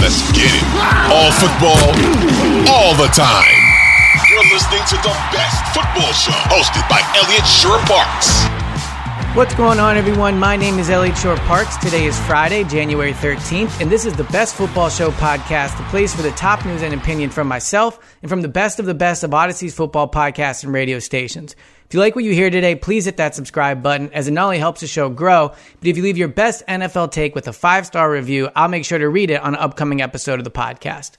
Let's get it. All football, all the time. You're listening to the best football show hosted by Elliot Shorr-Parks. What's going on, everyone? My name is Elliot Shorr-Parks. Today is Friday, January 13th, and this is the Best Football Show podcast, the place for the top news and opinion from myself and from the best of the best of Audacy's football podcasts and radio stations. If you like what you hear today, please hit that subscribe button as it not only helps the show grow, but if you leave your best NFL take with a five star review, I'll make sure to read it on an upcoming episode of the podcast.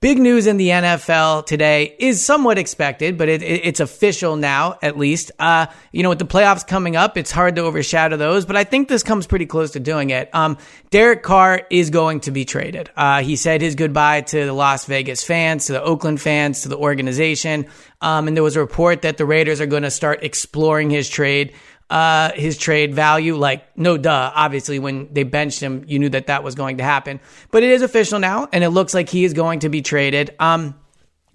Big news in the NFL today is somewhat expected, but it, it, it's official now, at least. Uh, you know, with the playoffs coming up, it's hard to overshadow those, but I think this comes pretty close to doing it. Um, Derek Carr is going to be traded. Uh, he said his goodbye to the Las Vegas fans, to the Oakland fans, to the organization. Um, and there was a report that the Raiders are going to start exploring his trade uh, his trade value. Like, no duh. Obviously, when they benched him, you knew that that was going to happen. But it is official now, and it looks like he is going to be traded. Um,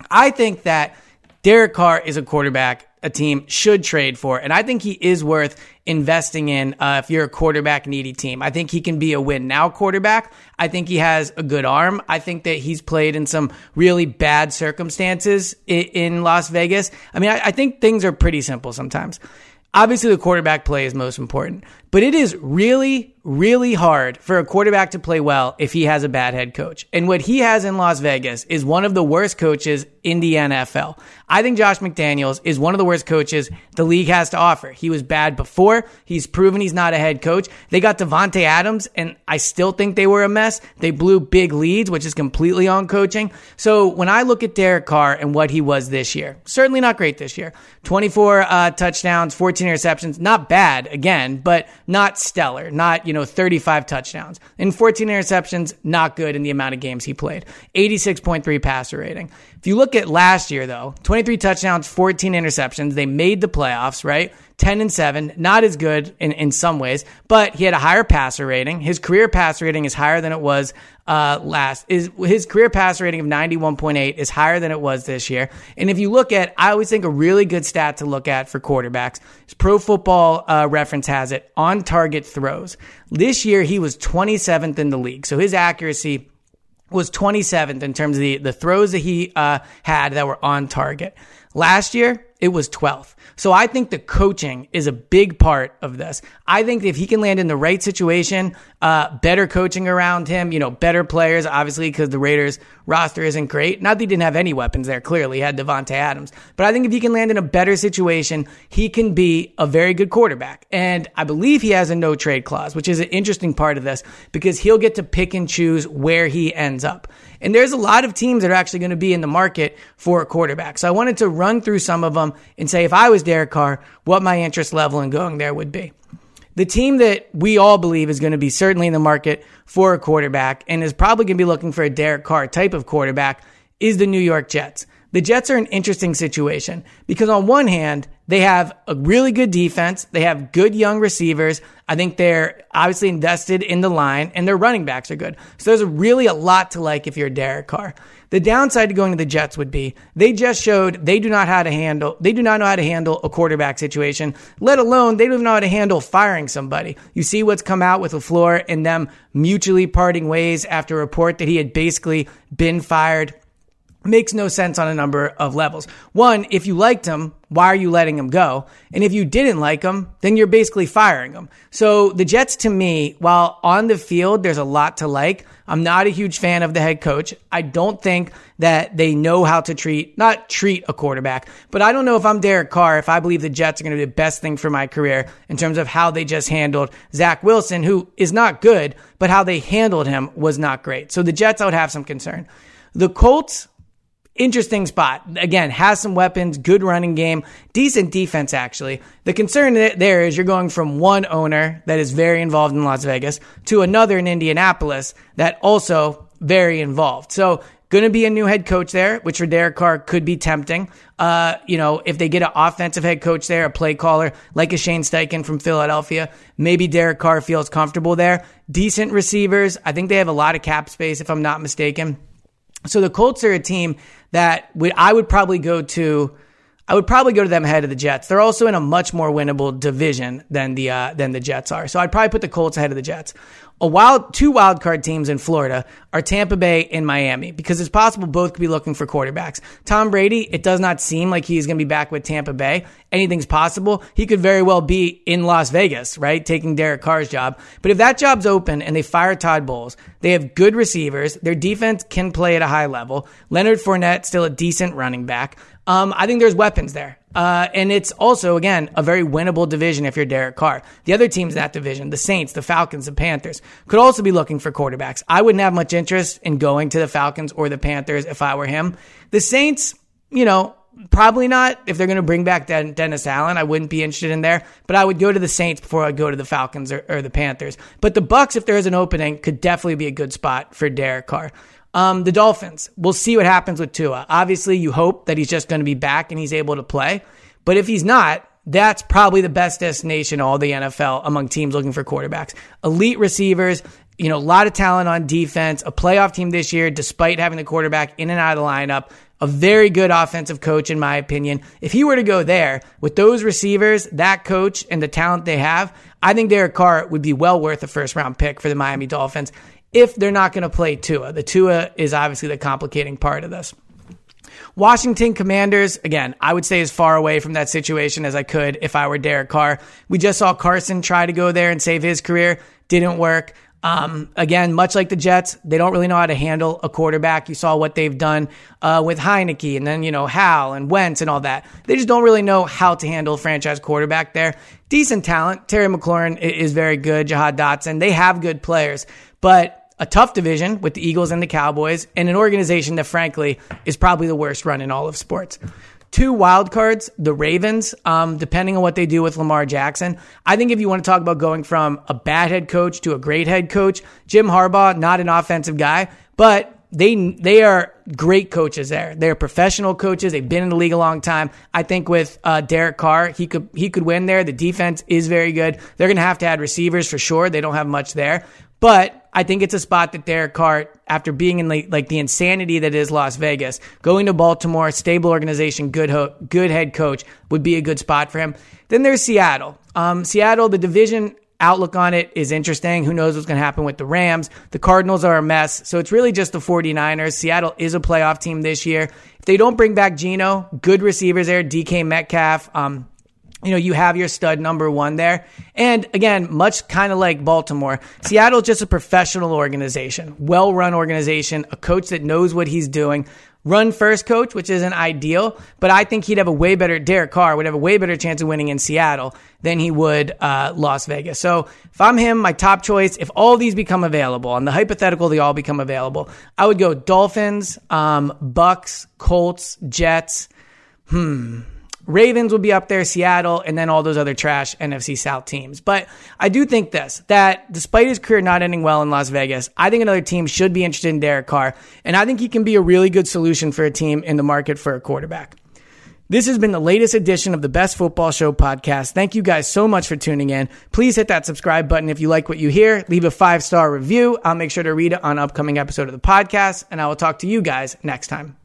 I think that Derek Carr is a quarterback a team should trade for, and I think he is worth investing in uh, if you're a quarterback needy team. I think he can be a win now quarterback. I think he has a good arm. I think that he's played in some really bad circumstances in, in Las Vegas. I mean, I, I think things are pretty simple sometimes. Obviously, the quarterback play is most important, but it is really, really hard for a quarterback to play well if he has a bad head coach. And what he has in Las Vegas is one of the worst coaches in the NFL. I think Josh McDaniels is one of the worst coaches the league has to offer. He was bad before. He's proven he's not a head coach. They got Davante Adams, and I still think they were a mess. They blew big leads, which is completely on coaching. So when I look at Derek Carr and what he was this year, certainly not great this year. 24 uh, touchdowns, 14 interceptions, not bad again, but not stellar. Not, you know, 35 touchdowns. And 14 interceptions, not good in the amount of games he played. 86.3 passer rating. If you look at last year, though, 23 touchdowns, 14 interceptions. They made the playoffs, right? 10 and 7, not as good in, in some ways, but he had a higher passer rating. His career passer rating is higher than it was uh, last. Is his career pass rating of 91.8 is higher than it was this year. And if you look at, I always think a really good stat to look at for quarterbacks is Pro Football uh, Reference has it on target throws. This year he was 27th in the league, so his accuracy was 27th in terms of the, the throws that he uh, had that were on target. Last year, it was 12th. So I think the coaching is a big part of this. I think if he can land in the right situation, uh, better coaching around him, you know, better players, obviously, because the Raiders roster isn't great. Not that he didn't have any weapons there, clearly. He had Davante Adams. But I think if he can land in a better situation, he can be a very good quarterback. And I believe he has a no trade clause, which is an interesting part of this because he'll get to pick and choose where he ends up. And there's a lot of teams that are actually going to be in the market for a quarterback. So I wanted to run through some of them and say if I was Derek Carr, what my interest level in going there would be. The team that we all believe is going to be certainly in the market for a quarterback and is probably going to be looking for a Derek Carr type of quarterback is the New York Jets. The Jets are an interesting situation because on one hand, they have a really good defense. They have good young receivers. I think they're obviously invested in the line and their running backs are good. So there's really a lot to like if you're Derek Carr. The downside to going to the Jets would be they just showed they do not how to handle they do not know how to handle a quarterback situation, let alone they don't even know how to handle firing somebody. You see what's come out with LaFleur and them mutually parting ways after a report that he had basically been fired makes no sense on a number of levels. One, if you liked him, why are you letting him go? And if you didn't like him, then you're basically firing him. So the Jets to me, while on the field, there's a lot to like. I'm not a huge fan of the head coach. I don't think that they know how to treat, not treat a quarterback, but I don't know if I'm Derek Carr, if I believe the Jets are going to be the best thing for my career in terms of how they just handled Zach Wilson, who is not good, but how they handled him was not great. So the Jets, I would have some concern. The Colts, interesting spot. Again, has some weapons, good running game, decent defense, actually. The concern there is you're going from one owner that is very involved in Las Vegas to another in Indianapolis that also very involved. So, going to be a new head coach there, which for Derek Carr could be tempting. Uh, you know, if they get an offensive head coach there, a play caller like a Shane Steichen from Philadelphia, maybe Derek Carr feels comfortable there. Decent receivers. I think they have a lot of cap space, if I'm not mistaken. So the Colts are a team that would, I would probably go to. I would probably go to them ahead of the Jets. They're also in a much more winnable division than the uh, than the Jets are. So I'd probably put the Colts ahead of the Jets. A wild two wild card teams in Florida are Tampa Bay and Miami because it's possible both could be looking for quarterbacks. Tom Brady, it does not seem like he's going to be back with Tampa Bay. Anything's possible. He could very well be in Las Vegas, right? Taking Derek Carr's job. But if that job's open and they fire Todd Bowles, they have good receivers. Their defense can play at a high level. Leonard Fournette, still a decent running back. Um, I think there's weapons there. Uh, and it's also, again, a very winnable division if you're Derek Carr. The other teams in that division, the Saints, the Falcons, the Panthers, could also be looking for quarterbacks. I wouldn't have much interest in going to the Falcons or the Panthers if I were him. The Saints, you know, probably not. If they're going to bring back Den- Dennis Allen, I wouldn't be interested in there. But I would go to the Saints before I'd go to the Falcons or, or the Panthers. But the Bucks, if there is an opening, could definitely be a good spot for Derek Carr. Um, the Dolphins, we'll see what happens with Tua. Obviously, you hope that he's just going to be back and he's able to play. But if he's not, that's probably the best destination all the NFL among teams looking for quarterbacks. Elite receivers, you know, a lot of talent on defense, a playoff team this year, despite having the quarterback in and out of the lineup. A very good offensive coach, in my opinion. If he were to go there with those receivers, that coach, and the talent they have, I think Derek Carr would be well worth a first round pick for the Miami Dolphins if they're not going to play Tua. The Tua is obviously the complicating part of this. Washington Commanders, again, I would stay as far away from that situation as I could if I were Derek Carr. We just saw Carson try to go there and save his career. Didn't work. Um, again, much like the Jets, they don't really know how to handle a quarterback. You saw what they've done uh, with Heinicke and then, you know, Howell and Wentz and all that. They just don't really know how to handle a franchise quarterback there. Decent talent. Terry McLaurin is very good. Jahan Dotson. They have good players, but a tough division with the Eagles and the Cowboys, and an organization that, frankly, is probably the worst run in all of sports. Two wild cards, the Ravens, um, depending on what they do with Lamar Jackson. I think if you want to talk about going from a bad head coach to a great head coach, Jim Harbaugh, not an offensive guy, but they they are great coaches there. They're professional coaches. They've been in the league a long time. I think with uh, Derek Carr, he could he could win there. The defense is very good. They're going to have to add receivers for sure. They don't have much there, but I think it's a spot that Derek Carr, after being in like, like the insanity that is Las Vegas, going to Baltimore, stable organization, good ho- good head coach would be a good spot for him. Then there's Seattle. Um, Seattle, the division outlook on it is interesting. Who knows what's going to happen with the Rams? The Cardinals are a mess. So it's really just the 49ers. Seattle is a playoff team this year. If they don't bring back Geno, good receivers there, DK Metcalf, um, you know, you have your stud number one there. And again, much kind of like Baltimore, Seattle's just a professional organization, well run organization, a coach that knows what he's doing. Run first coach, which isn't ideal, but I think he'd have a way better, Derek Carr would have a way better chance of winning in Seattle than he would uh, Las Vegas. So if I'm him, my top choice, if all these become available, and the hypothetical they all become available, I would go Dolphins, um, Bucks, Colts, Jets. Hmm. Ravens will be up there, Seattle, and then all those other trash NFC South teams. But I do think this that despite his career not ending well in Las Vegas, I think another team should be interested in Derek Carr, and I think he can be a really good solution for a team in the market for a quarterback. This has been the latest edition of the Best Football Show podcast. Thank you guys so much for tuning in. Please hit that subscribe button if you like what you hear. Leave a five star review. I'll make sure to read it on upcoming episode of the podcast, and I will talk to you guys next time.